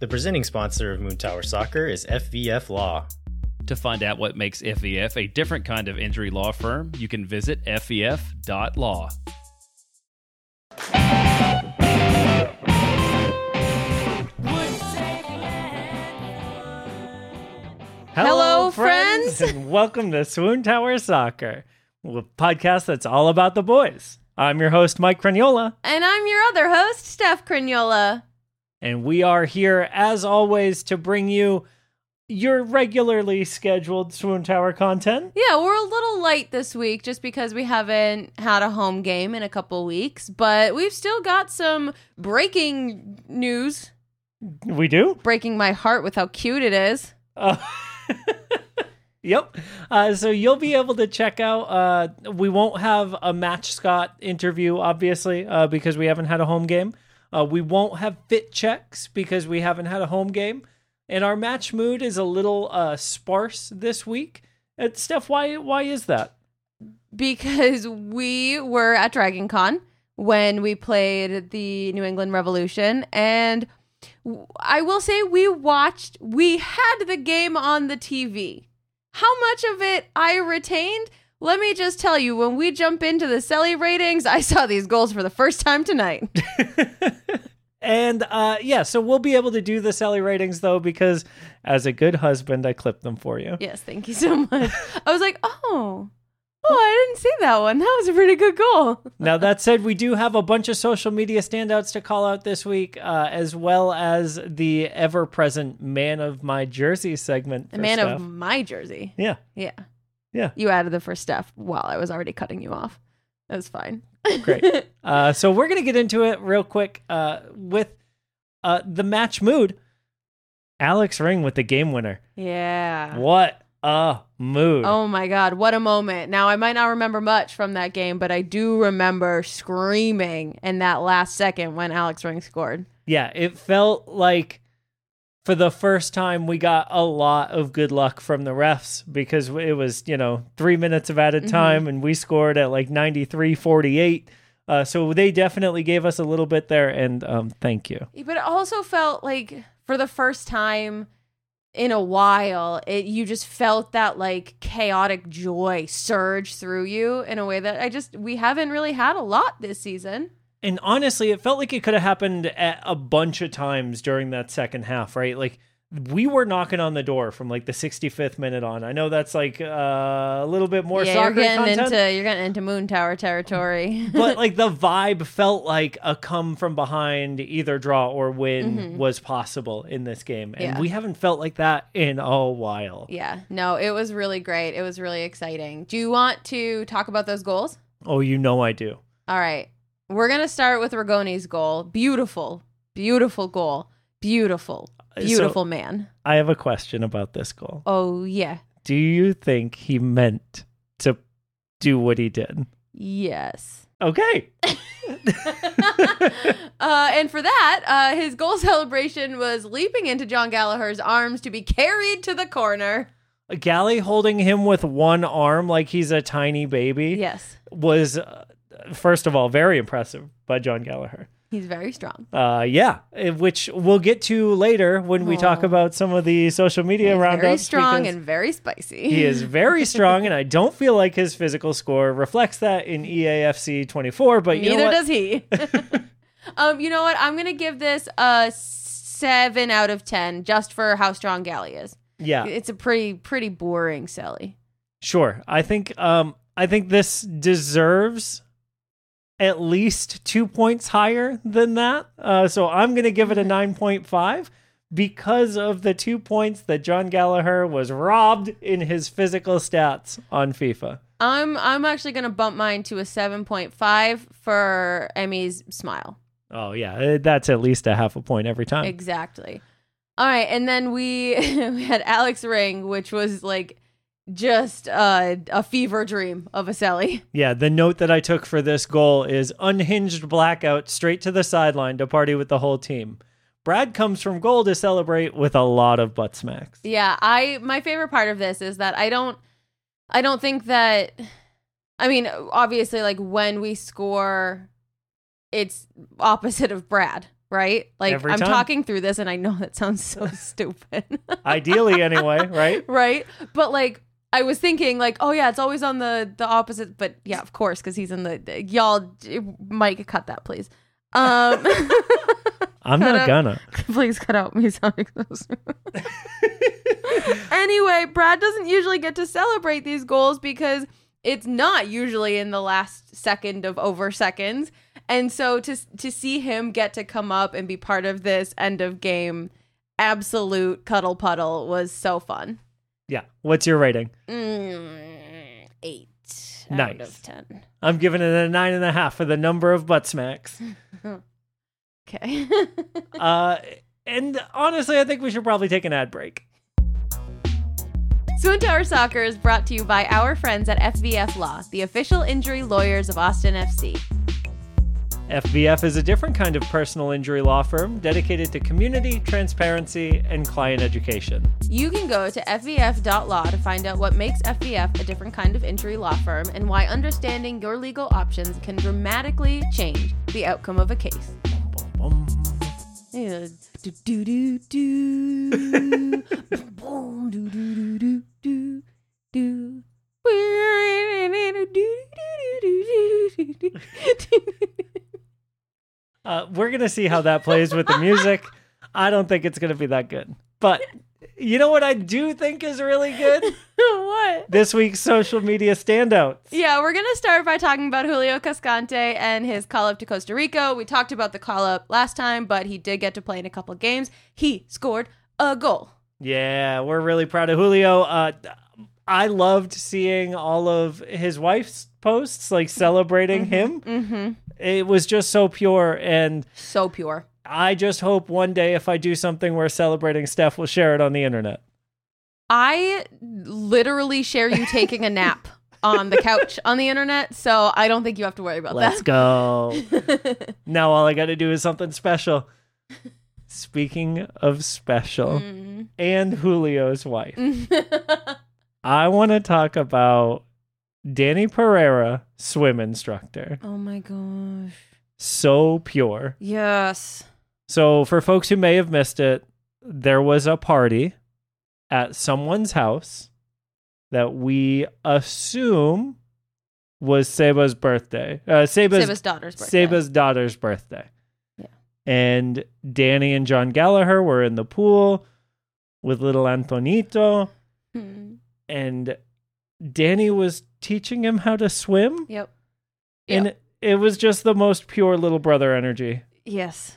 The presenting sponsor of Moontower Soccer is FVF Law. To find out what makes FVF a different kind of injury law firm, you can visit FVF.law. Hello, friends. and welcome to Swoontower Soccer, a podcast that's all about the boys. I'm your host, Mike Craniola, And I'm your other host, Steph Crignola. And we are here, as always, to bring you your regularly scheduled Swoontower content. Yeah, we're a little light this week just because we haven't had a home game in a couple weeks, but we've still got some breaking news. We do? Breaking my heart with how cute it is. Uh, yep. Uh, so you'll be able to check out. Uh, we won't have a Match Scott interview, obviously, uh, because we haven't had a home game. Uh, we won't have fit checks because we haven't had a home game. And our match mood is a little uh, sparse this week. Uh, Steph, why why is that? Because we were at Dragon Con when we played the New England Revolution and I will say we watched we had the game on the TV. How much of it I retained? Let me just tell you, when we jump into the Celly ratings, I saw these goals for the first time tonight. And uh, yeah, so we'll be able to do the Celly ratings though because as a good husband, I clipped them for you. yes, thank you so much. I was like, oh, oh, I didn't see that one. That was a pretty good goal. now that said, we do have a bunch of social media standouts to call out this week, uh, as well as the ever-present "Man of My Jersey" segment. The man Steph. of my jersey. yeah, Yeah. Yeah. You added the first step while I was already cutting you off. That was fine. Great. uh, so we're gonna get into it real quick uh, with uh, the match mood. Alex Ring with the game winner. yeah. What a mood! Oh my God. What a moment. Now, I might not remember much from that game, but I do remember screaming in that last second when Alex Ring scored. Yeah, it felt like for the first time we got a lot of good luck from the refs because it was, you know, three minutes of added time and we scored at like 93 48. Uh, so they definitely gave us a little bit there and um, thank you. But it also felt like for the first time in a while, it you just felt that like chaotic joy surge through you in a way that I just we haven't really had a lot this season. And honestly, it felt like it could have happened a bunch of times during that second half, right? Like we were knocking on the door from like the 65th minute on. I know that's like uh, a little bit more yeah, soccer you're getting content. into you're getting into Moontower territory. but like the vibe felt like a come from behind either draw or win was possible in this game and Mm-hmm. Yeah. we haven't felt like that in a while yeah, no, it was really great. It was really exciting. Do you want to talk about those goals? oh you know i do All right. We're going to start with Rigoni's goal. Beautiful, beautiful goal. Beautiful, So- beautiful man. i have a question about this goal Oh, yeah. do you think he meant to do what he did Yes. okay uh, and for that, uh, his goal celebration was leaping into Jon Gallagher's arms to be carried to the corner. gally holding him with one arm like he's a tiny baby Yes, was uh, first of all very impressive by jon gallagher he's very strong. uh yeah eh, which we'll get to later when we talk about some of the social media roundups very strong and very spicy. He is very strong, and I don't feel like his physical score reflects that in EAFC 24. But you know Neither does he. um, you know what? I'm gonna give this a seven out of ten just for how strong Gally is. yeah, It's a pretty pretty boring Celly. sure. I think um, I think this deserves at least two points higher than that. Uh, so I'm gonna give it a 9.5 because of the two points that Jon Gallagher was robbed in his physical stats on FIFA. I'm I'm actually gonna bump mine to a seven point five for Emmy's smile. Oh yeah, eh, that's at least a half a point every time. Exactly. All right, and then we we had Alex Ring, which was like just uh, a fever dream of a Celly. Yeah, the note that I took for this goal is unhinged blackout straight to the sideline to party with the whole team. Brad comes from goal to celebrate with a lot of butt smacks. Yeah, I my favorite part of this is that I don't I don't think that I mean, obviously like when we score it's opposite of Brad, right? Like I'm talking through this and I know that sounds so stupid. Ideally, anyway, right? right? But like I was thinking like, oh yeah, it's always on the the opposite, but yeah, of course cuz he's in the, the- y'all Mike cut that please. Um I'm not out. gonna. please cut out me sounding so stupid. anyway, Brad doesn't usually get to celebrate these goals because it's not usually in the last second of over seconds. And so to to see him get to come up and be part of this end of game absolute cuddle puddle was so fun. Yeah. What's your rating? Mm, eight out Nice. of ten. I'm giving it a nine and a half for the number of butt smacks. Okay. Uh, and honestly, I think we should probably take an ad break. Swoontower Soccer is brought to you by our friends at FVF Law, the official injury lawyers of Austin FC. FVF is a different kind of personal injury law firm dedicated to community, transparency, and client education. You can go to FVF.law to find out what makes FVF a different kind of injury law firm and why understanding your legal options can dramatically change the outcome of a case. Boom. Yeah. Do, Uh, we're gonna see how that plays with the music. I don't think it's gonna be that good, but you know what I do think is really good? what? This week's social media standouts. Yeah, we're gonna start by talking about Julio Cascante and his call up to Costa Rica. We talked about the call up last time, but he did get to play in a couple games. He scored a goal. Yeah, we're really proud of Julio. Uh, I loved seeing all of his wife's posts, like celebrating him. Mm-hmm. It was just so pure, and So pure. I just hope one day if I do something where celebrating Steph, we'll share it on the internet. I literally share you taking a nap on the couch on the internet, so I don't think you have to worry about that. Let's go. now all I got to do is something special. Speaking of special, Mm. and Julio's wife, I want to talk about Dani Pereira, swim instructor. oh my gosh. So pure. Yes. So, for folks who may have missed it, there was a party at someone's house that we assume was Seba's birthday. Uh, Seba's, Seba's daughter's birthday. Seba's daughter's birthday. Yeah. And Dani and Jon Gallagher were in the pool with little Antonito, Hmm. and Dani was teaching him how to swim. Yep. And it, it was just the most pure little brother energy. Yes.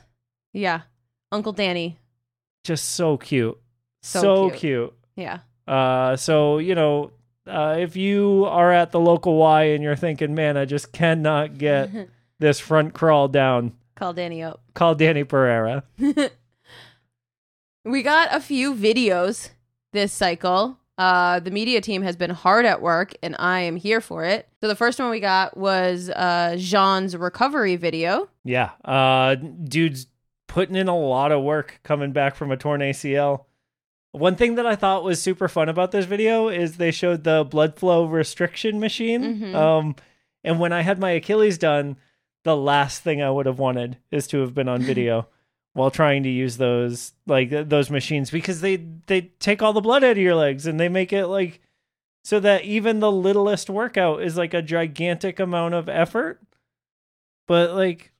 Yeah. Uncle Dani. Just so cute. So So, cute. cute. Yeah. Uh, so, you know, uh, if you are at the local Y and you're thinking, man, I just cannot get this front crawl down, Call Dani up. call Dani Pereira. We got a few videos this cycle. Uh, the media team has been hard at work, and I am here for it. So the first one we got was uh, Jean's recovery video. Yeah. Uh, dude's putting in a lot of work coming back from a torn ACL. One thing that I thought was super fun about this video is they showed the blood flow restriction machine. Mhm. Um, and when I had my Achilles done, the last thing I would have wanted is to have been on video while trying to use those like those machines because they they take all the blood out of your legs and they make it like so that even the littlest workout is like a gigantic amount of effort. But like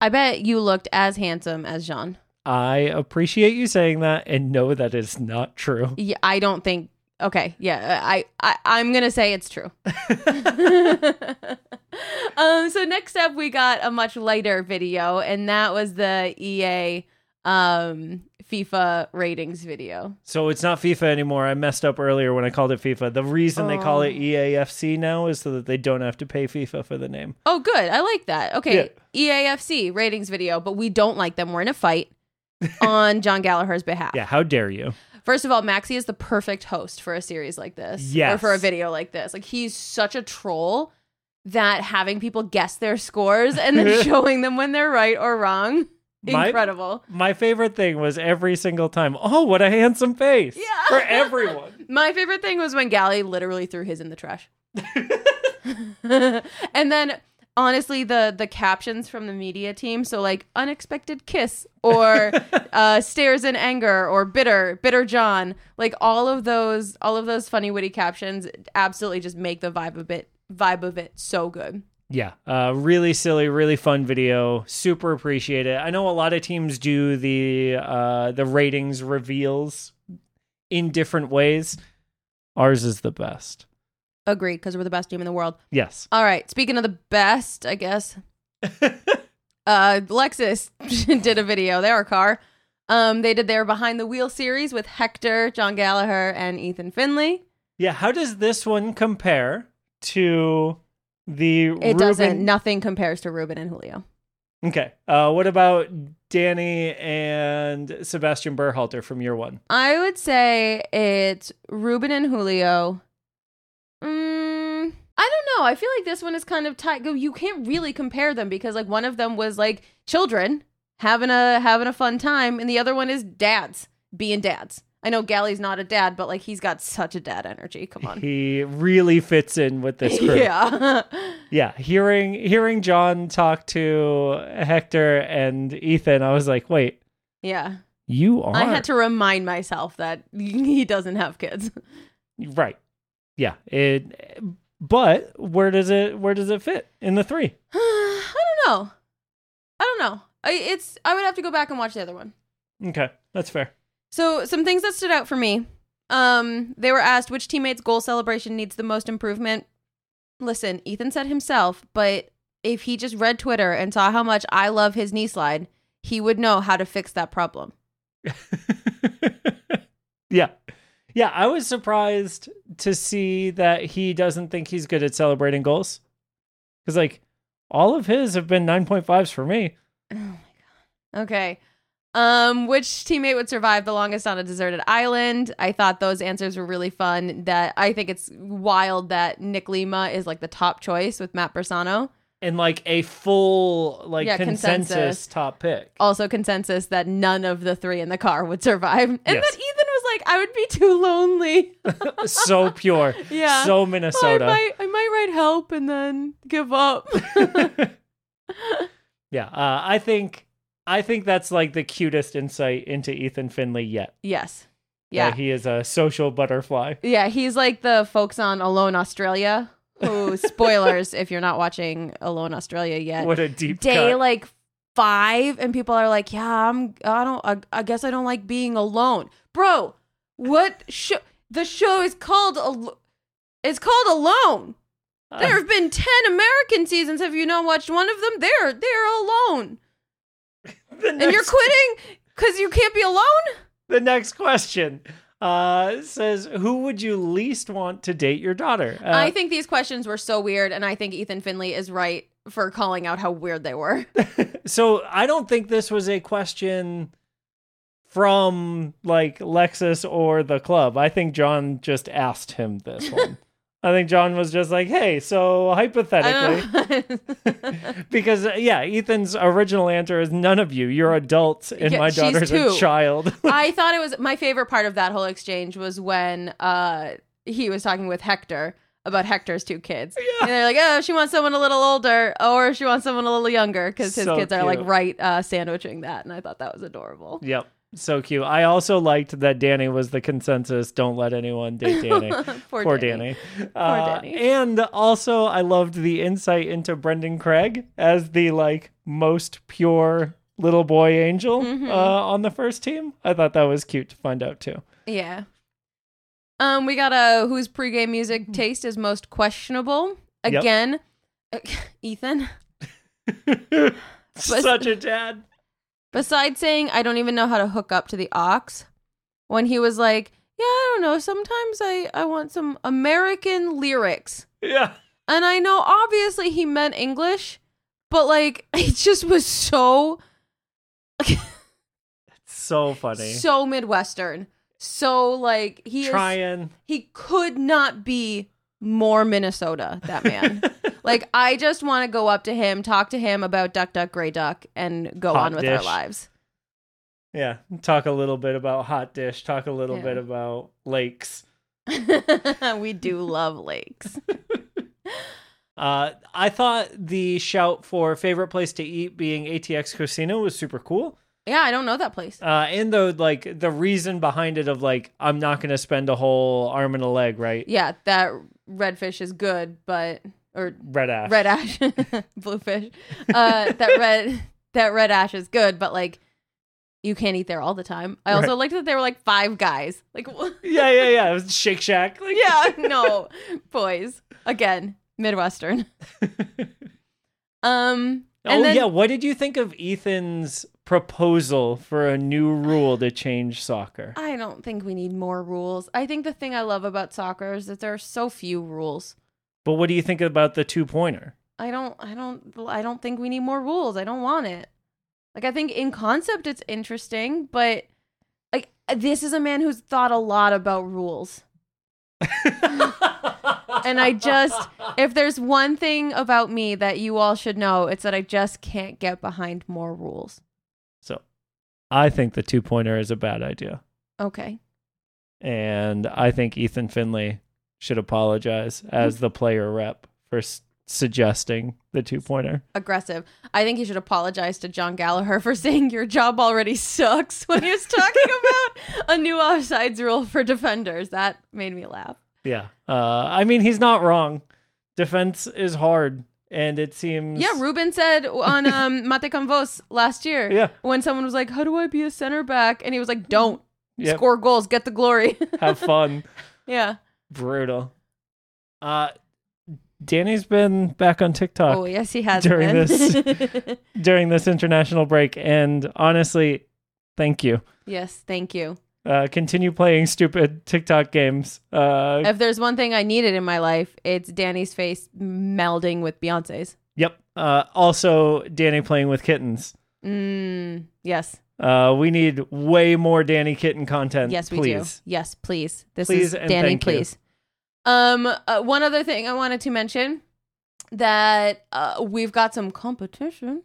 I bet you looked as handsome as Jean. I appreciate you saying that and know that it's not true. Yeah, I don't think. Okay, yeah, I, I I'm gonna say it's true. um, so next up, we got a much lighter video, and that was the EA um FIFA ratings video. So it's not FIFA anymore. I messed up earlier when I called it FIFA. The reason they call it Oh. EAFC now is so that they don't have to pay FIFA for the name. Oh, good. I like that. Okay, EAFC ratings video, but we don't like them. We're in a fight on Jon Gallagher's behalf. Yeah, how dare you? First of all, Maxi is the perfect host for a series like this. Or for a video like this. Like he's such a troll that having people guess their scores and then showing them when they're right or wrong. My- Incredible. My favorite thing was every single time, oh, what a handsome face. Yeah. For everyone. My favorite thing was when Gally literally threw his in the trash. and then honestly the the captions from the media team so like unexpected kiss or uh stares in anger or bitter bitter jon like all of those all of those funny witty captions absolutely just make the vibe of it vibe of it so good Yeah, uh, really silly, really fun video. Super appreciate it. I know a lot of teams do the uh, the ratings reveals in different ways. Ours is the best. Agreed because we're the best team in the world Yes. all right speaking of the best i guess uh lexus did a video their car um they did their behind the wheel series with hector jon gallagher and ethan finlay Yeah. How does this one compare to the? it Ruben- doesn't nothing compares to ruben and julio Okay. Uh, what about Dani and Sebastian Berhalter from year one? I would say it's Ruben and Julio. I know. I feel like this one is kind of tight. You can't really compare them because like one of them was like children having a having a fun time, and the other one is dads being dads. I know Gally's not a dad, but like he's got such a dad energy. Come on. He really fits in with this group. yeah. yeah hearing hearing jon talk to hector and ethan i was like wait yeah. you are I had to remind myself that he doesn't have kids. right yeah it but where does it where does it fit in the three I don't know. I don't know. I, it's I would have to go back and watch the other one. okay that's fair So some things that stood out for me. Um, they were asked which teammate's goal celebration needs the most improvement. Listen, Ethan said himself, but if he just read Twitter and saw how much I love his knee slide, he would know how to fix that problem. yeah yeah i was surprised to see that he doesn't think he's good at celebrating goals because like all of his have been 9.5s for me Oh, my God. Okay. Um, which teammate would survive the longest on a deserted island? I thought those answers were really fun. That I think it's wild that Nick Lima is like the top choice with Matt Bersano. and like a full like Yeah, consensus, consensus. top pick also consensus that none of the three in the car would survive. And Yes. then Ethan was like, I would be too lonely. so pure Yeah. so I minnesota might, I might write help and then give up. yeah uh, i think i think that's like the cutest insight into ethan finlay yet yes. Yeah. he is a social butterfly Yeah. He's like the folks on Alone Australia who, spoilers if you're not watching Alone Australia yet, what a deep day cut. like five and people are like, yeah, I'm, I don't, I, I guess I don't like being alone. Bro, what show? The show is called, Al- it's called Alone. There have been 10 American seasons. Have you not watched one of them? They're they're alone. the And you're quitting cuz you can't be alone? the next question uh says who would you least want to date your daughter uh, I think these questions were so weird and I think Ethan Finlay is right for calling out how weird they were. so i don't think this was a question from like lexus or the club i think jon just asked him this one i think jon was just like hey so hypothetically I don't know. because yeah ethan's original answer is none of you you're adults and Yeah, my daughter's a child I thought it was my favorite part of that whole exchange was when uh he was talking with Hector about Hector's two kids. And they're like, "Oh, she wants someone a little older or she wants someone a little younger cuz his So kids are like right uh sandwiching that." And I thought that was adorable. yep so cute i also liked that dani was the consensus don't let anyone date dani Poor, Poor Dani. Dani. Uh, Dani. And also, I loved the insight into Brendan Craig as the like most pure little boy angel Mhm. uh, on the first team. I thought that was cute to find out too. Yeah. Um, we got a whose pregame music taste is most questionable. Yep. Again, Ethan. Such a dad. Besides saying I don't even know how to hook up to the ox, when he was like, "Yeah, I don't know. Sometimes I I want some American lyrics," Yeah. and I know obviously he meant English, but like it just was so So funny. so midwestern, so like he is Trying. he could not be more Minnesota, that man. like I just want to go up to him, talk to him about Duck Duck Gray Duck and go Hot on with our lives. Yeah. Talk a little bit about hot dish. Talk a little Yeah. bit about lakes. we do love lakes. Uh, I thought the shout for favorite place to eat being ATX Casino was super cool. Yeah, I don't know that place. Uh, and the like the reason behind it of like I'm not gonna spend a whole arm and a leg, right? Yeah, that redfish is good, but or Red ash. red ash, bluefish. Uh, that red that red ash is good, but like you can't eat there all the time. I also Right. liked that there were like five guys. Like, Yeah, yeah, yeah. It was Shake Shack. Like, yeah, no, boys. Again, Midwestern. Um. And oh then, yeah. What did you think of Ethan's proposal for a new rule to change soccer? I don't think we need more rules. I think the thing I love about soccer is that there are so few rules. But what do you think about the two pointer? I don't I don't I don't think we need more rules. I don't want it. Like I think in concept it's interesting, but like this is a man who's thought a lot about rules. And I just if there's one thing about me that you all should know, it's that I just can't get behind more rules. I think the two pointer is a bad idea, Okay. and I think Ethan Finlay should apologize as the player rep for s- suggesting the two pointer. Aggressive. I think he should apologize to Jon Gallagher for saying your job already sucks when he was talking about a new offsides rule for defenders. That made me laugh. Yeah. Uh, I mean, he's not wrong. Defense is hard, and it seems. Yeah, Ruben said on um, Mate con Vos last year Yeah. when someone was like, How do I be a center back? And he was like, Don't Yep. score goals, get the glory. Have fun. yeah. Brutal. Uh, Dani's been back on TikTok Oh, yes, he has. During been. this- during this international break, and honestly, thank you. yes, thank you. Uh, continue playing stupid TikTok games. Uh, If there's one thing I needed in my life, it's Dani's face melding with Beyonce's. yep. Uh, also, Dani playing with kittens. Mm, yes. Uh, we need way more Dani kitten content. Yes, we please. do. Yes, please. This Please is Dani, thank you. please. Um, uh, one other thing I wanted to mention that uh, we've got some competition.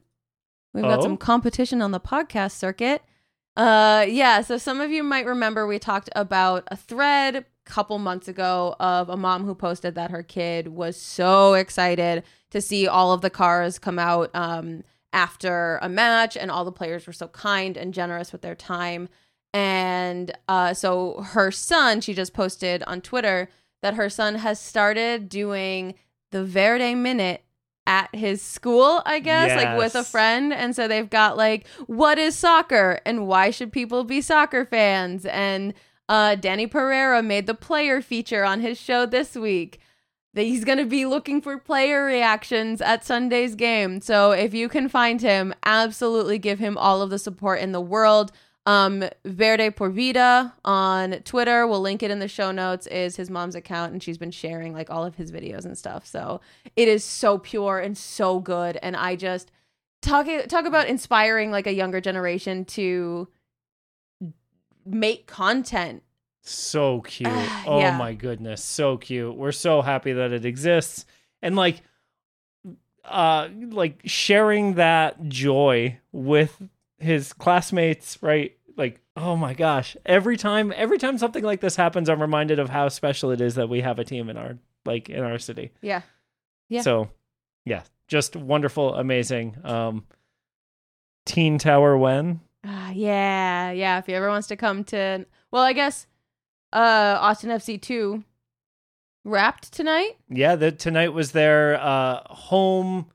We've got Oh? some competition on the podcast circuit. Uh, yeah. So some of you might remember we talked about a thread a couple months ago of a mom who posted that her kid was so excited to see all of the cars come out um, after a match, and all the players were so kind and generous with their time. And uh, so her son, she just posted on Twitter that her son has started doing the Verde Minute at his school, I guess, like with a friend. And so they've got like, what is soccer and why should people be soccer fans? And uh, Dani Pereira made the player feature on his show this week. That he's going to be looking for player reactions at Sunday's game. So if you can find him, absolutely give him all of the support in the world. Um, Verde por Vida on Twitter, we'll link it in the show notes, is his mom's account, and she's been sharing like all of his videos and stuff. So it is so pure and so good. And I just talk talk about inspiring like a younger generation to make content. So cute. Ah, oh yeah. my goodness, so cute. We're so happy that it exists. And like uh like sharing that joy with his classmates, right? Like, oh my gosh. Every time every time something like this happens, I'm reminded of how special it is that we have a team in our like in our city. Yeah. Yeah. So, yeah, just wonderful, amazing. Um Teen Tower when? Ah, yeah, yeah. If he ever wants to come to, well, I guess uh Austin FC two wrapped tonight. Yeah, the tonight was their uh home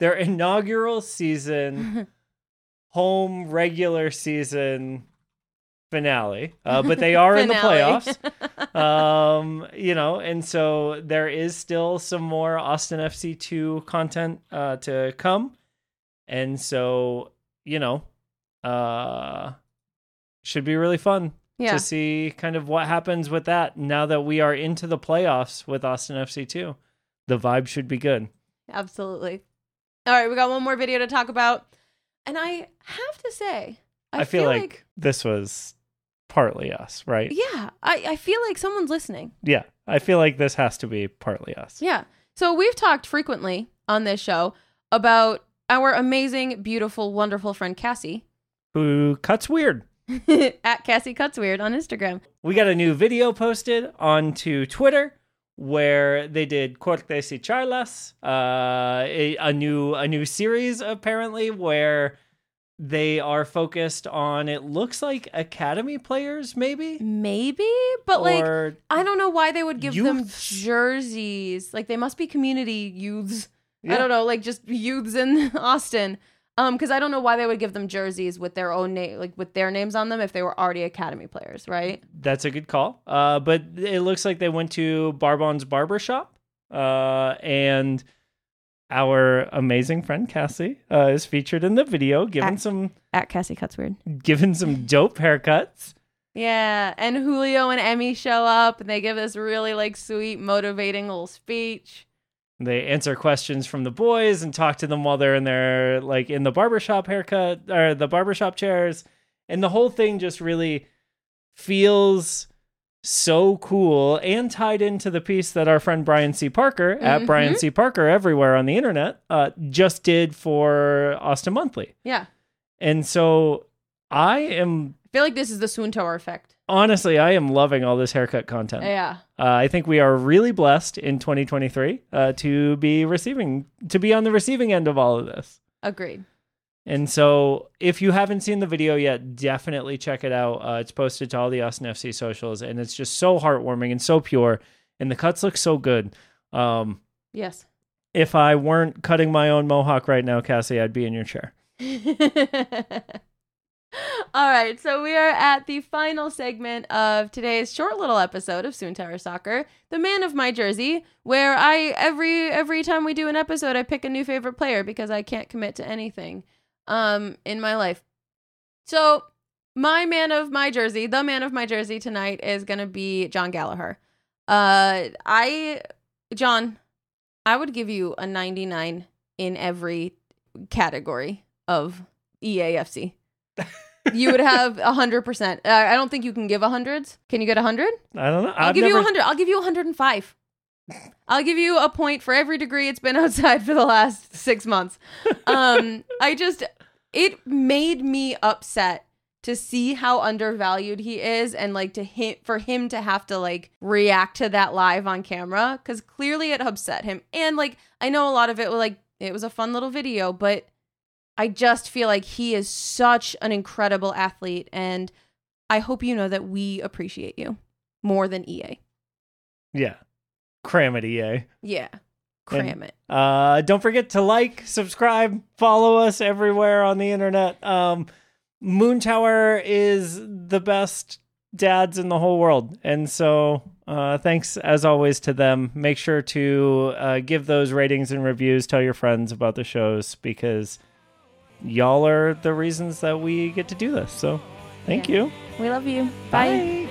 their inaugural season home regular season finale. Uh but they are in the playoffs. Um you know, and so there is still some more Austin FC 2 content uh to come. And so, you know, uh should be really fun yeah, to see kind of what happens with that now that we are into the playoffs with Austin FC 2. The vibe should be good. absolutely. All right, we got one more video to talk about, and I have to say, I, I, feel, like, this was partly us, right? yeah, I I feel like someone's listening. Yeah. I feel like this has to be partly us. Yeah. So we've talked frequently on this show about our amazing, beautiful, wonderful friend Cassie Who cuts weird. at Cassie Cuts Weird on Instagram. We got a new video posted onto Twitter where they did Cortes y Charlas, uh, a, a new a new series apparently where they are focused on it looks like academy players maybe Maybe, but like I don't know why they would give them jerseys. Like they must be community youths. I don't know, like just youths in Austin. Um, because I don't know why they would give them jerseys with their own name, like with their names on them, if they were already academy players, right? That's a good call. Uh, but it looks like they went to Barbon's barber shop, uh, and our amazing friend Cassie uh, is featured in the video, giving Ac- some At Cassie Cuts Weird. giving some dope haircuts. Yeah, and Julio and Emmy show up, and they give this really like sweet, motivating little speech. They answer questions from the boys and talk to them while they're in their like in the barbershop haircut or the barbershop chairs. And the whole thing just really feels so cool and tied into the piece that our friend Brian C. Parker at Mhm. Brian C. Parker everywhere on the internet uh, just did for Austin Monthly. Yeah, And so I am I feel like this is the Swoontower effect. Honestly, I am loving all this haircut content. Yeah, Uh, I think we are really blessed in 2023 uh, to be receiving, to be on the receiving end of all of this. agreed. And so, if you haven't seen the video yet, definitely check it out. Uh, it's posted to all the Austin FC socials, and it's just so heartwarming and so pure. And the cuts look so good. Um, Yes. if I weren't cutting my own mohawk right now, Cassie, I'd be in your chair. All right, so we are at the final segment of today's short little episode of Swoontower Soccer, the man of my jersey, where I every every time we do an episode, I pick a new favorite player because I can't commit to anything um in my life. So my man of my jersey, the man of my jersey tonight is gonna be Jon Gallagher. Uh, I Jon, I would give you a 99 in every category of EAFC. You would have a hundred percent. Uh, I don't think you can give a hundred. Can you get a hundred? I don't know. I'll I've give you never- a hundred. I'll give you a hundred and five. I'll give you a point for every degree it's been outside for the last six months. Um, I just it made me upset to see how undervalued he is and like to him for him to have to like react to that live on camera because clearly it upset him and like i know a lot of it was like it was a fun little video but i just feel like he is such an incredible athlete and i hope you know that we appreciate you more than ea Yeah. Cram it, EA. yeah cram it Uh, don't forget to like, subscribe, follow us everywhere on the internet. Um, Moontower is the best dads in the whole world, and so uh, thanks as always to them. Make sure to uh, give those ratings and reviews. Tell your friends about the shows because y'all are the reasons that we get to do this. So, thank Yeah. you. we love you Bye.